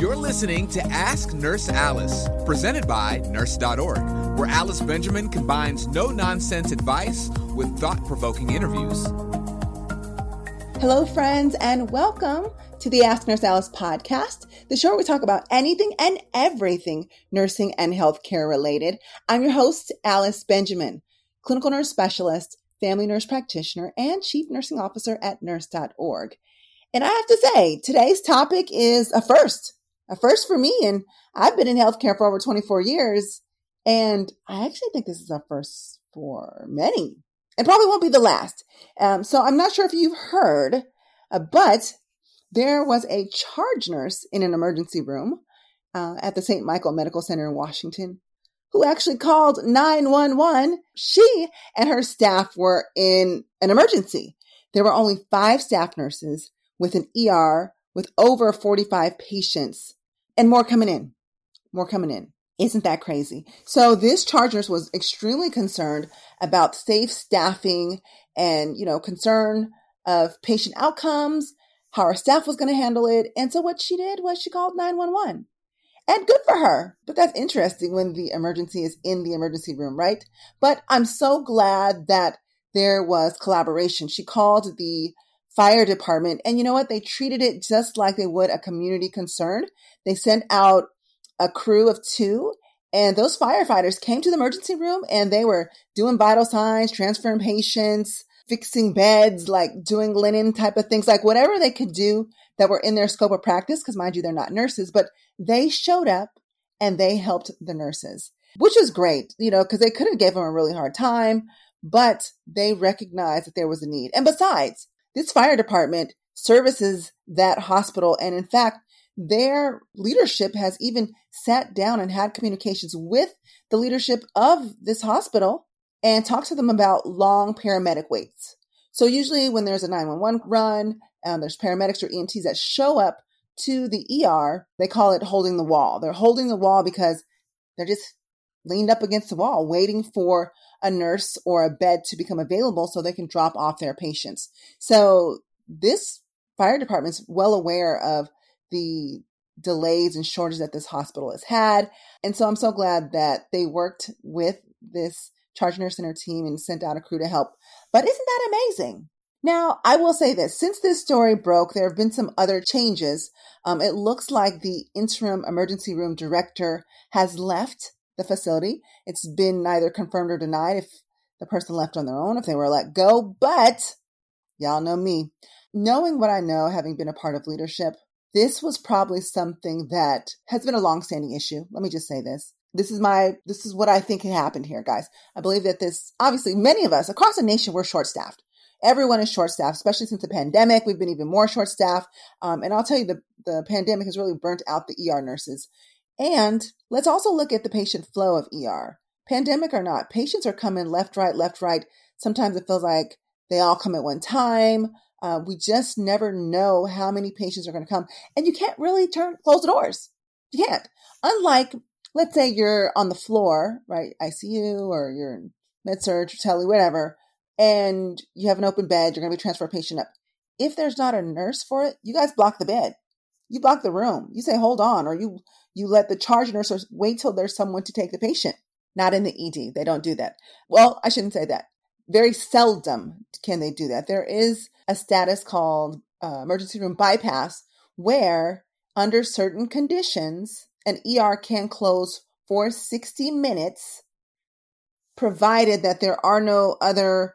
You're listening to Ask Nurse Alice, presented by Nurse.org, where Alice Benjamin combines no nonsense advice with thought provoking interviews. Hello, friends, and welcome to the Ask Nurse Alice podcast, the show where we talk about anything and everything nursing and healthcare related. I'm your host, Alice Benjamin, clinical nurse specialist, family nurse practitioner, and chief nursing officer at nurse.org. And I have to say, today's topic is a first, a first for me. And I've been in healthcare for over 24 years. And I actually think this is a first for many and probably won't be the last. Um, so I'm not sure if you've heard, uh, but there was a charge nurse in an emergency room uh, at the St. Michael Medical Center in Washington who actually called 911. She and her staff were in an emergency. There were only five staff nurses with an ER with over 45 patients and more coming in, more coming in. Isn't that crazy? So this charge nurse was extremely concerned about safe staffing and, you know, concern of patient outcomes, how our staff was going to handle it. And so what she did was she called 911. And good for her. But that's interesting when the emergency is in the emergency room, right? But I'm so glad that there was collaboration. She called the fire department and you know what? They treated it just like they would a community concern. They sent out a crew of two and those firefighters came to the emergency room and they were doing vital signs, transferring patients, fixing beds, like doing linen type of things, like whatever they could do that were in their scope of practice. Cause mind you, they're not nurses, but they showed up and they helped the nurses, which was great, you know, cause they could have gave them a really hard time, but they recognized that there was a need. And besides, this fire department services that hospital. And in fact, their leadership has even sat down and had communications with the leadership of this hospital and talked to them about long paramedic waits. So usually when there's a 911 run, um, there's paramedics or EMTs that show up to the ER, they call it holding the wall. They're holding the wall because they're just leaned up against the wall waiting for a nurse or a bed to become available so they can drop off their patients. So this fire department's well aware of the delays and shortages that this hospital has had. And so I'm so glad that they worked with this charge nurse and her team and sent out a crew to help. But isn't that amazing? Now, I will say this since this story broke, there have been some other changes. Um, it looks like the interim emergency room director has left the facility. It's been neither confirmed or denied if the person left on their own, if they were let go. But y'all know me. Knowing what I know, having been a part of leadership, this was probably something that has been a long-standing issue. Let me just say this. This is my, this is what I think happened here, guys. I believe that this, obviously, many of us across the nation, we're short-staffed. Everyone is short-staffed, especially since the pandemic. We've been even more short-staffed. Um, and I'll tell you, the, the pandemic has really burnt out the ER nurses. And let's also look at the patient flow of ER. Pandemic or not, patients are coming left, right, left, right. Sometimes it feels like they all come at one time. Uh, we just never know how many patients are going to come, and you can't really turn close the doors. You can't. Unlike, let's say you're on the floor, right, ICU, or you're in med surg, tele, whatever, and you have an open bed. You're going to be transfer a patient up. If there's not a nurse for it, you guys block the bed. You block the room. You say, "Hold on," or you you let the charge nurse wait till there's someone to take the patient. Not in the ED. They don't do that. Well, I shouldn't say that. Very seldom can they do that. There is a status called uh, emergency room bypass where, under certain conditions, an ER can close for 60 minutes, provided that there are no other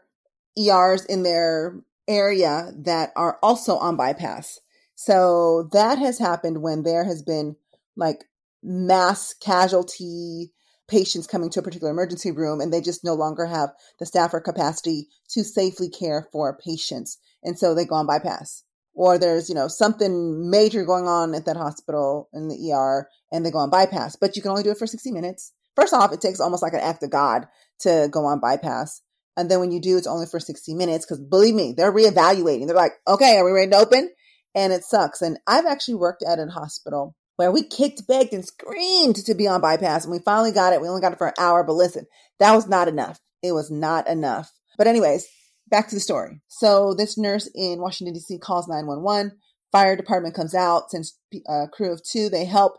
ERs in their area that are also on bypass. So that has happened when there has been like mass casualty patients coming to a particular emergency room and they just no longer have the staff or capacity to safely care for patients. And so they go on bypass. Or there's, you know, something major going on at that hospital in the ER and they go on bypass, but you can only do it for 60 minutes. First off, it takes almost like an act of God to go on bypass. And then when you do, it's only for 60 minutes because believe me, they're reevaluating. They're like, okay, are we ready to open? And it sucks. And I've actually worked at a hospital where we kicked, begged, and screamed to be on bypass. And we finally got it. We only got it for an hour, but listen, that was not enough. It was not enough. But anyways, back to the story. So this nurse in Washington, D.C. calls 911. Fire department comes out, sends a uh, crew of two. They help.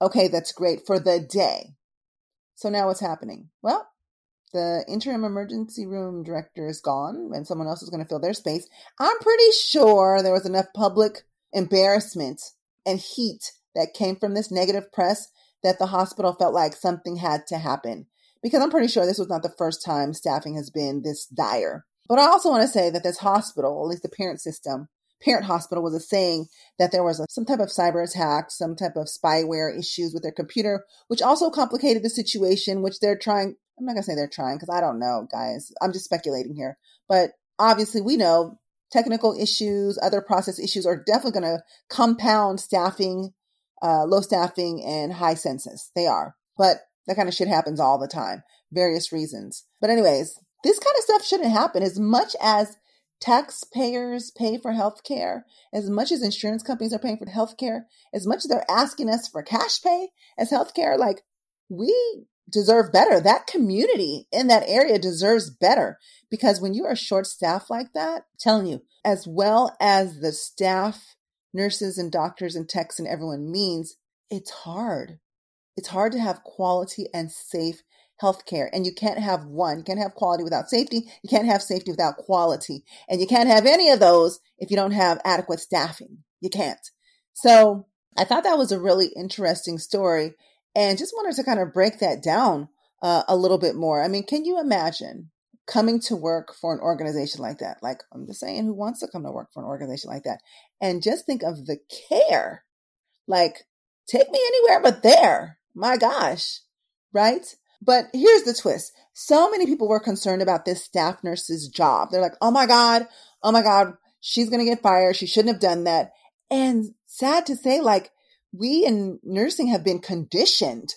Okay, that's great for the day. So now what's happening? Well, the interim emergency room director is gone and someone else is going to fill their space. I'm pretty sure there was enough public embarrassment and heat that came from this negative press that the hospital felt like something had to happen. Because I'm pretty sure this was not the first time staffing has been this dire. But I also want to say that this hospital, at least the parent system, parent hospital was a saying that there was a, some type of cyber attack, some type of spyware issues with their computer, which also complicated the situation, which they're trying. I'm not to say they're trying because I don't know, guys. I'm just speculating here. But obviously, we know technical issues, other process issues are definitely to compound staffing, uh, low staffing, and high census. They are. But that kind of shit happens all the time, various reasons. But, anyways, this kind of stuff shouldn't happen as much as taxpayers pay for health care, as much as insurance companies are paying for health care, as much as they're asking us for cash pay as health care, like we deserve better. That community in that area deserves better because when you are short staffed like that, I'm telling you, as well as the staff, nurses and doctors and techs and everyone means, it's hard. It's hard to have quality and safe healthcare. And you can't have one. You can't have quality without safety. You can't have safety without quality. And you can't have any of those if you don't have adequate staffing. You can't. So I thought that was a really interesting story and just wanted to kind of break that down uh, a little bit more. I mean, can you imagine coming to work for an organization like that? Like, I'm just saying, who wants to come to work for an organization like that? And just think of the care. Like, take me anywhere but there. My gosh. Right? But here's the twist. So many people were concerned about this staff nurse's job. They're like, oh my God, oh my God, she's going to get fired. She shouldn't have done that. And sad to say, like, we in nursing have been conditioned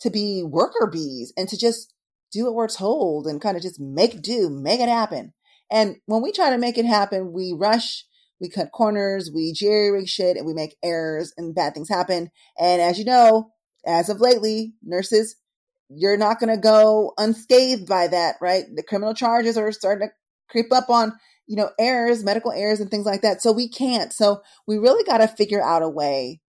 to be worker bees and to just do what we're told and kind of just make do, make it happen. And when we try to make it happen, we rush, we cut corners, we jerry rig shit, and we make errors and bad things happen. And as you know, as of lately, nurses you're not going to go unscathed by that, right? The criminal charges are starting to creep up on, you know, errors, medical errors and things like that. So we can't. So we really got to figure out a way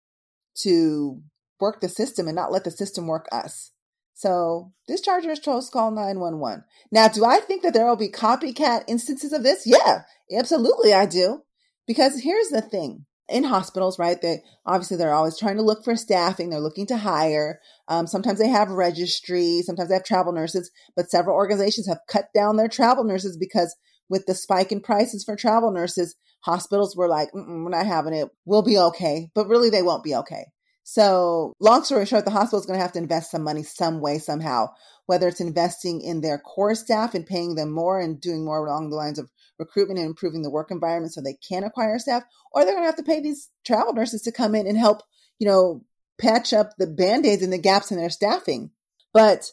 to work the system and not let the system work us. So this charger is chose call 911. Now, do I think that there will be copycat instances of this? Yeah, absolutely I do. Because here's the thing in hospitals, right? They obviously they're always trying to look for staffing. They're looking to hire. Um, sometimes they have registry. Sometimes they have travel nurses. But several organizations have cut down their travel nurses because with the spike in prices for travel nurses, hospitals were like, we're not having it. We'll be okay. But really, they won't be okay. So, long story short, the hospital is going to have to invest some money some way, somehow, whether it's investing in their core staff and paying them more and doing more along the lines of recruitment and improving the work environment so they can acquire staff, or they're going to have to pay these travel nurses to come in and help, you know, patch up the band aids and the gaps in their staffing. But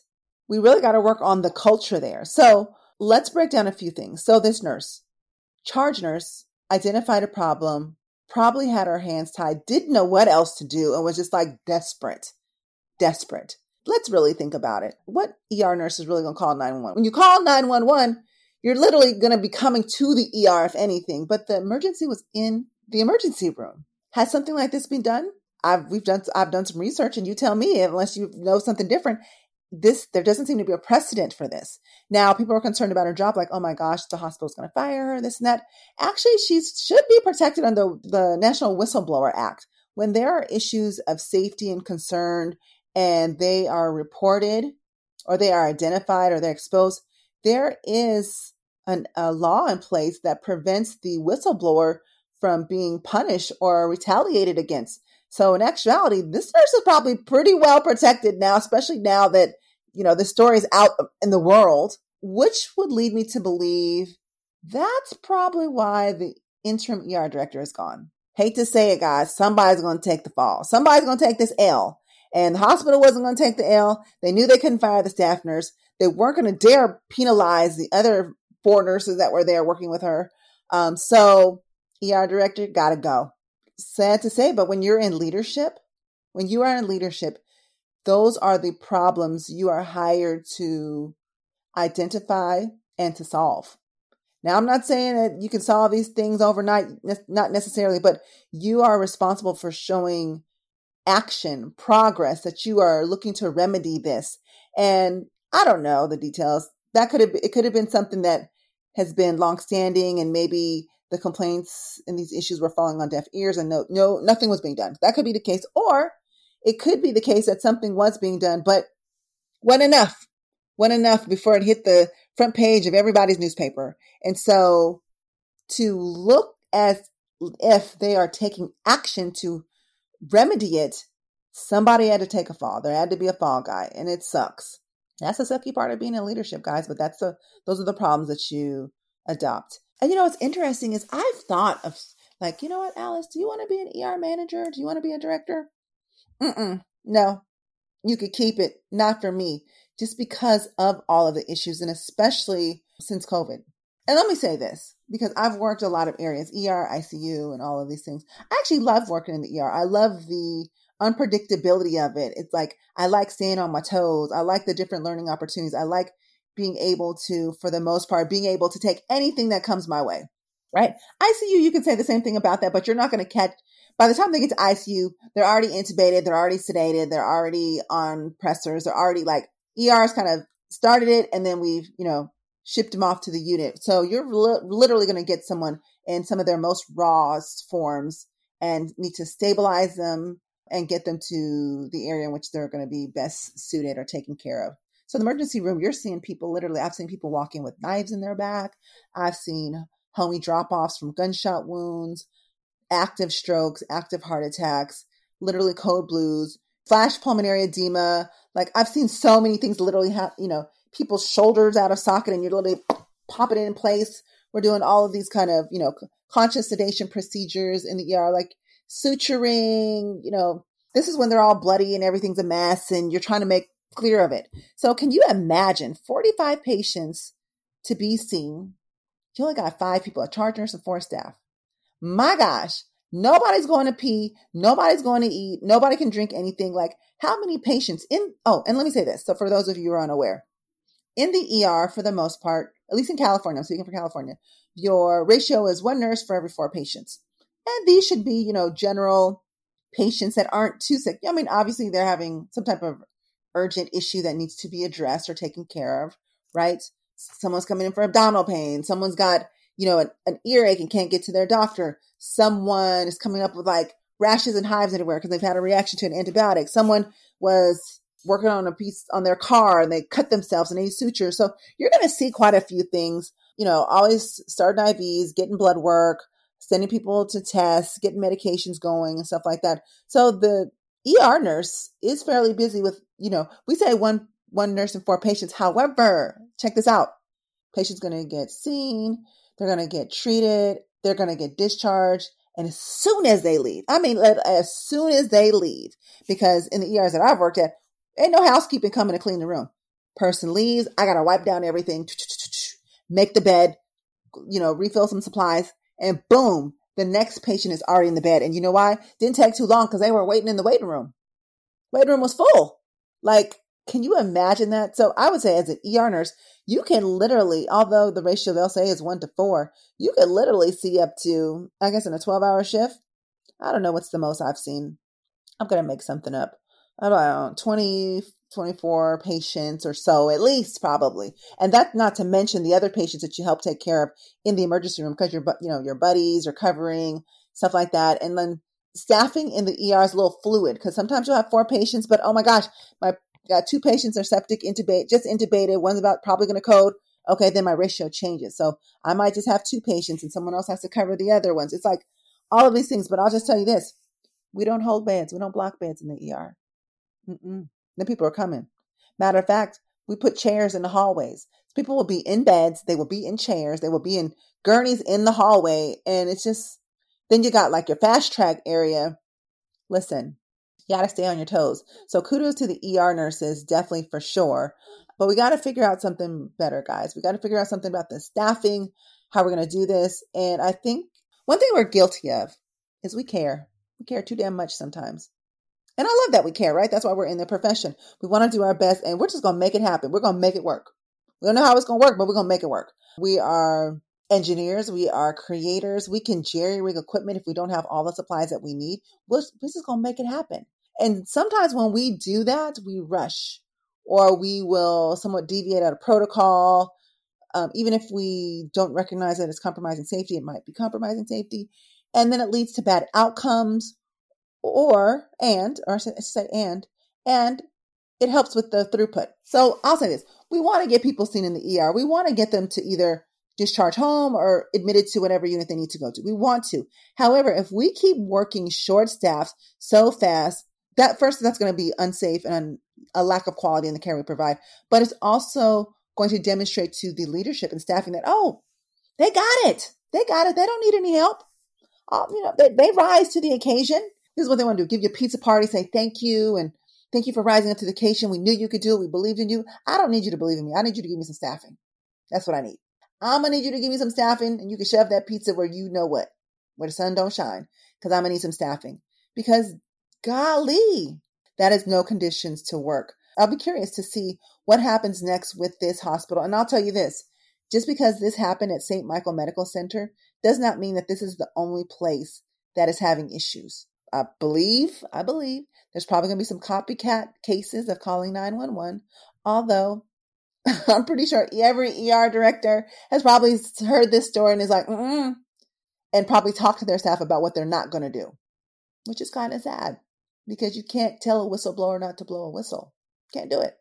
we really got to work on the culture there. So let's break down a few things. So this nurse, charge nurse, identified a problem, probably had her hands tied, didn't know what else to do, and was just like desperate, desperate. Let's really think about it. What ER nurse is really going to call 911? When you call 911, you're literally going to be coming to the ER if anything. But the emergency was in the emergency room. Has something like this been done? I've we've done I've done some research, and you tell me unless you know something different. This there doesn't seem to be a precedent for this. Now people are concerned about her job, like oh my gosh, the hospital's going to fire her, this and that. Actually, she should be protected under the National Whistleblower Act. When there are issues of safety and concern, and they are reported, or they are identified, or they're exposed, there is an, a law in place that prevents the whistleblower from being punished or retaliated against. So in actuality, this nurse is probably pretty well protected now, especially now that, you know, the story is out in the world, which would lead me to believe that's probably why the interim ER director is gone. Hate to say it, guys. Somebody's going to take the fall. Somebody's going to take this L. And the hospital wasn't going to take the L. They knew they couldn't fire the staff nurse. They weren't going to dare penalize the other four nurses that were there working with her. Um, so ER director got to go. Sad to say, but when you're in leadership, when you are in leadership, those are the problems you are hired to identify and to solve. Now, I'm not saying that you can solve these things overnight, not necessarily, but you are responsible for showing action, progress, that you are looking to remedy this. And I don't know the details. That could have, it could have been something that has been longstanding and maybe the complaints and these issues were falling on deaf ears and no, no, nothing was being done. That could be the case. Or it could be the case that something was being done, but wasn't enough. Wasn't enough before it hit the front page of everybody's newspaper. And so to look as if they are taking action to remedy it, somebody had to take a fall. There had to be a fall guy, and it sucks. That's the sucky part of being in leadership, guys. But that's the those are the problems that you adopt. And you know what's interesting is I've thought of like, you know what, Alice, do you want to be an ER manager? Do you want to be a director? Mm-mm, no, you could keep it. Not for me, just because of all of the issues, and especially since COVID. And let me say this because I've worked a lot of areas, ER, ICU, and all of these things. I actually love working in the ER. I love the unpredictability of it. It's like I like staying on my toes. I like the different learning opportunities. I like being able to, for the most part, being able to take anything that comes my way. Right? ICU, you can say the same thing about that, but you're not going to catch. By the time they get to ICU, they're already intubated, they're already sedated, they're already on pressors, they're already like ER's kind of started it, and then we've you know shipped them off to the unit. So you're li- literally going to get someone in some of their most rawest forms and need to stabilize them and get them to the area in which they're going to be best suited or taken care of. So the emergency room, you're seeing people literally. I've seen people walking with knives in their back. I've seen homie drop offs from gunshot wounds, active strokes, active heart attacks, literally code blues, flash pulmonary edema. Like I've seen so many things literally have, you know, people's shoulders out of socket and you're literally popping it in place. We're doing all of these kind of, you know, conscious sedation procedures in the ER, like suturing, you know, this is when they're all bloody and everything's a mess and you're trying to make clear of it. So can you imagine 45 patients to be seen? You only got five people, a charge nurse and four staff. My gosh, nobody's going to pee, nobody's going to eat, nobody can drink anything. Like how many patients in, oh, and let me say this. So for those of you who are unaware, in the ER, for the most part, at least in California, I'm speaking for California, your ratio is one nurse for every four patients. And these should be, you know, general patients that aren't too sick. I mean, obviously they're having some type of urgent issue that needs to be addressed or taken care of, right? Someone's coming in for abdominal pain. Someone's got, you know, an, an earache and can't get to their doctor. Someone is coming up with like rashes and hives everywhere because they've had a reaction to an antibiotic. Someone was working on a piece on their car and they cut themselves and they suture. So you're going to see quite a few things, you know, always starting IVs, getting blood work, sending people to tests, getting medications going and stuff like that. So the ER nurse is fairly busy with, you know, we say one one nurse and four patients. However, check this out. Patient's going to get seen, they're going to get treated, they're going to get discharged, and as soon as they leave, I mean, as soon as they leave, because in the ERs that I've worked at, ain't no housekeeping coming to clean the room. Person leaves, I got to wipe down everything, make the bed, you know, refill some supplies, and boom, the next patient is already in the bed. And you know why? Didn't take too long because they were waiting in the waiting room. Waiting room was full. Like, can you imagine that? So I would say as an ER nurse, you can literally, although the ratio they'll say is one to four, you could literally see up to, I guess in a 12 hour shift. I don't know what's the most I've seen. I'm going to make something up. About 20, 24 patients or so, at least probably. And that's not to mention the other patients that you help take care of in the emergency room because your, you know, your buddies are covering stuff like that. And then staffing in the ER is a little fluid because sometimes you'll have four patients, but oh my gosh, my got two patients are septic intubate, just intubated. One's about probably going to code. Okay, then my ratio changes. So I might just have two patients and someone else has to cover the other ones. It's like all of these things. But I'll just tell you this: we don't hold beds. We don't block beds in the ER. Mm-mm. Then people are coming. Matter of fact, we put chairs in the hallways. People will be in beds, they will be in chairs, they will be in gurneys in the hallway. And it's just, then you got like your fast track area. Listen, you got to stay on your toes. So kudos to the ER nurses, definitely for sure. But we got to figure out something better, guys. We got to figure out something about the staffing, how we're going to do this. And I think one thing we're guilty of is we care. We care too damn much sometimes. And I love that we care, right? That's why we're in the profession. We want to do our best and we're just going to make it happen. We're going to make it work. We don't know how it's going to work, but we're going to make it work. We are engineers, we are creators. We can jerry rig equipment if we don't have all the supplies that we need. We're, is going to make it happen. And sometimes when we do that, we rush or we will somewhat deviate out of protocol. Um, even if we don't recognize that it's compromising safety, it might be compromising safety. And then it leads to bad outcomes or, and, or I should say, and, and it helps with the throughput. So I'll say this. We want to get people seen in the ER. We want to get them to either discharge home or admitted to whatever unit they need to go to. We want to. However, if we keep working short staffs so fast, that first, that's going to be unsafe and a lack of quality in the care we provide. But it's also going to demonstrate to the leadership and staffing that, oh, they got it. They got it. They don't need any help. Um, you know, they, they rise to the occasion. This is what they want to do. Give you a pizza party, say thank you, and thank you for rising up to the occasion. We knew you could do it. We believed in you. I don't need you to believe in me. I need you to give me some staffing. That's what I need. I'm gonna need you to give me some staffing, and you can shove that pizza where you know what, where the sun don't shine, because I'm gonna need some staffing. Because golly, that is no conditions to work. I'll be curious to see what happens next with this hospital. And I'll tell you this just because this happened at St. Michael Medical Center does not mean that this is the only place that is having issues. I believe, I believe there's probably going to be some copycat cases of calling 911, although I'm pretty sure every ER director has probably heard this story and is like, mm and probably talked to their staff about what they're not going to do, which is kind of sad because you can't tell a whistleblower not to blow a whistle. Can't do it.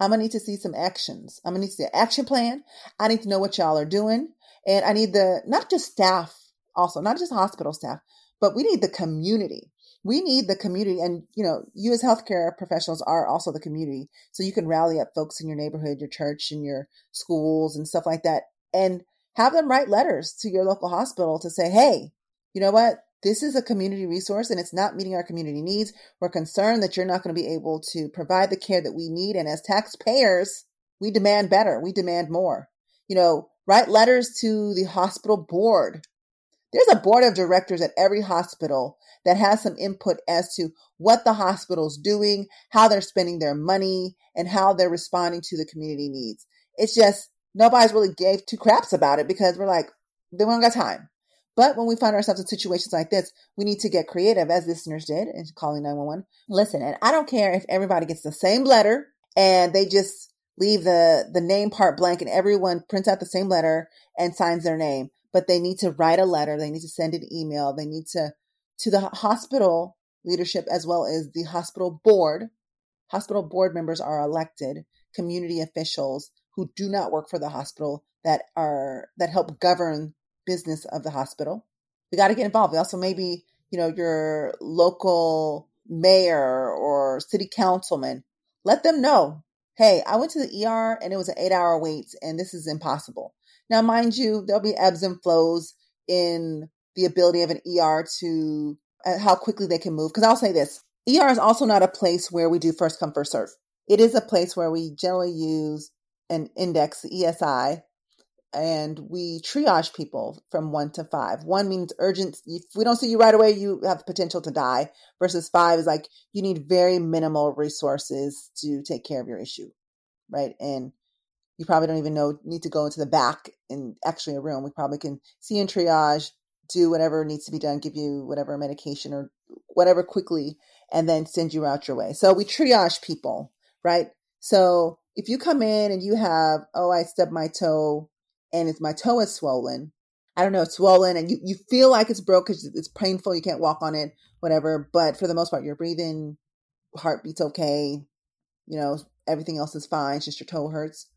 I'm gonna need to see some actions. I'm gonna need to see an action plan. I need to know what y'all are doing. And I need the not just staff, also, not just hospital staff, but we need the community. We need the community. And you know, you as healthcare professionals are also the community. So you can rally up folks in your neighborhood, your church, and your schools and stuff like that. And have them write letters to your local hospital to say, hey, you know what? This is a community resource and it's not meeting our community needs. We're concerned that you're not going to be able to provide the care that we need. And as taxpayers, we demand better. We demand more. You know, write letters to the hospital board. There's a board of directors at every hospital that has some input as to what the hospital's doing, how they're spending their money, and how they're responding to the community needs. It's just nobody's really gave two craps about it because we're like, they don't got time. But when we find ourselves in situations like this, we need to get creative, as listeners did in calling 911. Listen, and I don't care if everybody gets the same letter and they just leave the, the name part blank and everyone prints out the same letter and signs their name. But they need to write a letter. They need to send an email. They need to, to the hospital leadership as well as the hospital board. Hospital board members are elected community officials who do not work for the hospital that are, that help govern business of the hospital. We got to get involved. We also maybe, you know, your local mayor or city councilman, let them know, hey, I went to the ER and it was an eight hour wait and this is impossible. Now, mind you, there'll be ebbs and flows in the ability of an ER to uh, how quickly they can move. Because I'll say this ER is also not a place where we do first come, first serve. It is a place where we generally use an index, ESI, and we triage people from one to five. One means urgent. If we don't see you right away, you have the potential to die. Versus five is like you need very minimal resources to take care of your issue, right? And you probably don't even know need to go into the back in actually a room. We probably can see and triage, do whatever needs to be done, give you whatever medication or whatever quickly, and then send you out your way. So we triage people, right? So if you come in and you have, oh, I stubbed my toe and if my toe is swollen, I don't know, it's swollen and you, you feel like it's broke because it's painful, you can't walk on it, whatever. But for the most part, you're breathing, heartbeat's okay, you know, everything else is fine, it's just your toe hurts.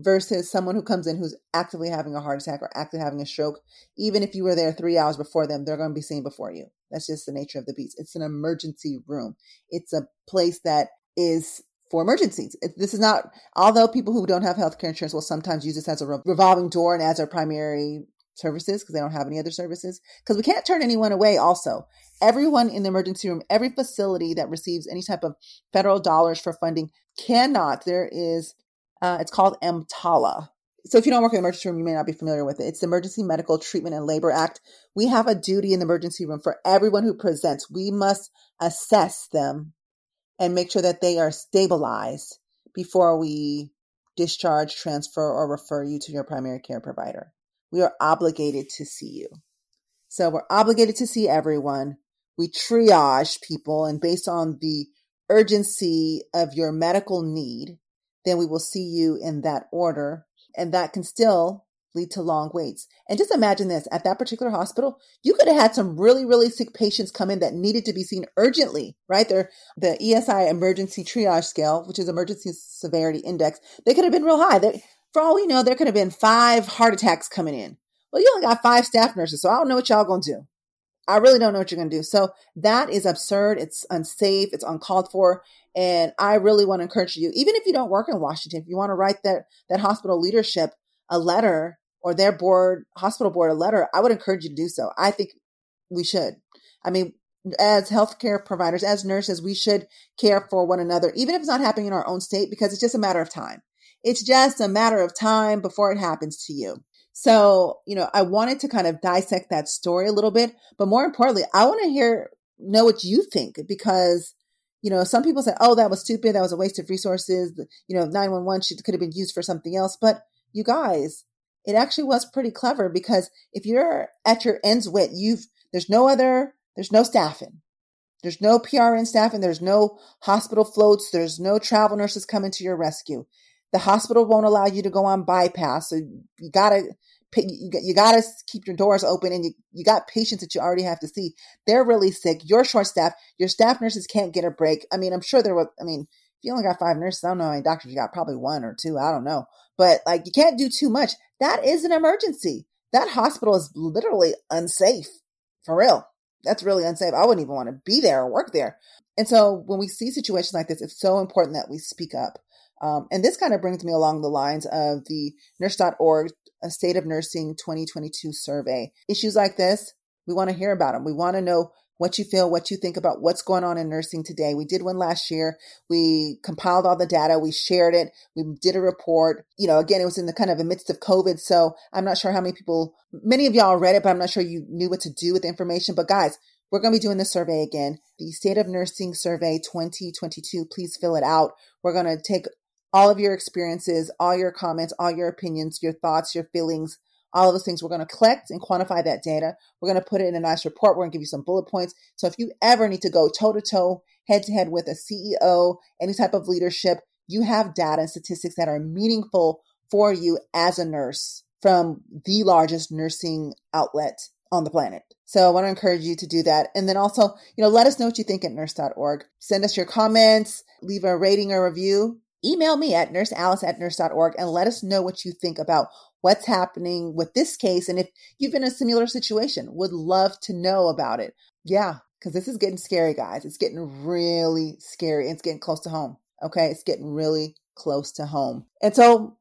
Versus someone who comes in who's actively having a heart attack or actively having a stroke, even if you were there three hours before them, they're going to be seen before you. That's just the nature of the beast. It's an emergency room. It's a place that is for emergencies. This is not, although people who don't have healthcare insurance will sometimes use this as a revolving door and as their primary services because they don't have any other services. Because we can't turn anyone away, also. Everyone in the emergency room, every facility that receives any type of federal dollars for funding cannot. There is, uh, it's called EMTALA. So if you don't work in the emergency room, you may not be familiar with it. It's the Emergency Medical Treatment and Labor Act. We have a duty in the emergency room for everyone who presents. We must assess them and make sure that they are stabilized before we discharge, transfer, or refer you to your primary care provider. we are obligated to see you. So we're obligated to see everyone. We triage people and based on the urgency of your medical need, then we will see you in that order. And that can still lead to long waits. And just imagine this at that particular hospital, you could have had some really, really sick patients come in that needed to be seen urgently, right? They're the ESI emergency triage scale, which is emergency severity index. They could have been real high. They, for all we know, there could have been five heart attacks coming in. Well, you only got five staff nurses, so I don't know what y'all gonna do. I really don't know what you're gonna do. So that is absurd. It's unsafe. It's uncalled for. And I really want to encourage you, even if you don't work in Washington, if you want to write that that hospital leadership a letter or their board, hospital board, a letter, I would encourage you to do so. I think we should. I mean, as healthcare providers, as nurses, we should care for one another, even if it's not happening in our own state, because it's just a matter of time. It's just a matter of time before it happens to you. So, you know, I wanted to kind of dissect that story a little bit, but more importantly, I want to hear, know what you think because, you know, some people say, oh, that was stupid. That was a waste of resources. You know, 911 should, could have been used for something else. But you guys, it actually was pretty clever because if you're at your ends wit, you've, there's no other, there's no staffing. There's no PRN staffing. There's no hospital floats. There's no travel nurses coming to your rescue. The hospital won't allow you to go on bypass. So you gotta, you, gotta keep your doors open and you, you got patients that you already have to see. They're really sick. You're short staff. Your staff nurses can't get a break. I mean, I'm sure there was, I mean, if you only got five nurses, I don't know how many doctors you got, probably one or two. I don't know. But like, you can't do too much. That is an emergency. That hospital is literally unsafe. For real. That's really unsafe. I wouldn't even want to be there or work there. And so when we see situations like this, it's so important that we speak up. Um, and this kind of brings me along the lines of the nurse.org a State of Nursing 2022 survey. Issues like this, we want to hear about them. We want to know what you feel, what you think about what's going on in nursing today. We did one last year. We compiled all the data. We shared it. We did a report. You know, again, it was in the kind of the midst of COVID. So I'm not sure how many people, many of y'all read it, but I'm not sure you knew what to do with the information. But guys, we're going to be doing this survey again. The State of Nursing Survey 2022. Please fill it out. We're going to take all of your experiences, all your comments, all your opinions, your thoughts, your feelings, all of those things. We're going to collect and quantify that data. We're going to put it in a nice report. We're going to give you some bullet points. So if you ever need to go toe to toe, head to head with a CEO, any type of leadership, you have data and statistics that are meaningful for you as a nurse from the largest nursing outlet on the planet. So I want to encourage you to do that. And then also, you know, let us know what you think at nurse.org. Send us your comments, leave a rating or review email me at nursealice at nurse.org and let us know what you think about what's happening with this case. And if you've been in a similar situation, would love to know about it. Yeah, because this is getting scary, guys. It's getting really scary. It's getting close to home. Okay. It's getting really close to home. And so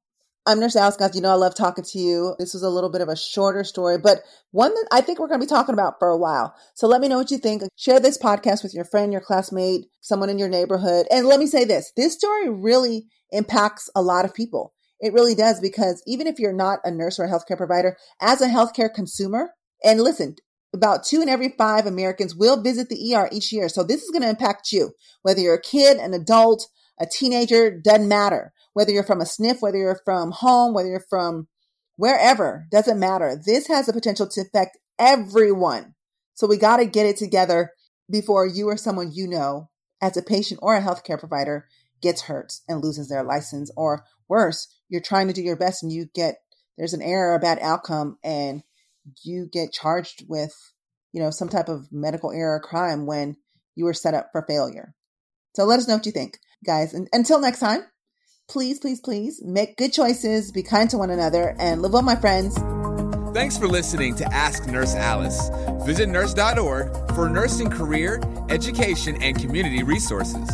I'm Nurse Alice. You know, I love talking to you. This was a little bit of a shorter story, but one that I think we're going to be talking about for a while. So let me know what you think. Share this podcast with your friend, your classmate, someone in your neighborhood. And let me say this this story really impacts a lot of people. It really does because even if you're not a nurse or a healthcare provider, as a healthcare consumer, and listen, about two in every five Americans will visit the ER each year. So this is going to impact you, whether you're a kid, an adult, a teenager, doesn't matter whether you're from a SNF, whether you're from home, whether you're from wherever, doesn't matter. This has the potential to affect everyone. So we got to get it together before you or someone you know as a patient or a healthcare provider gets hurt and loses their license or worse, you're trying to do your best and you get there's an error, a bad outcome and you get charged with, you know, some type of medical error crime when you were set up for failure. So let us know what you think, guys. And until next time, please, please, please make good choices, be kind to one another, and live well, my friends. Thanks for listening to Ask Nurse Alice. Visit nurse.org for nursing career, education, and community resources.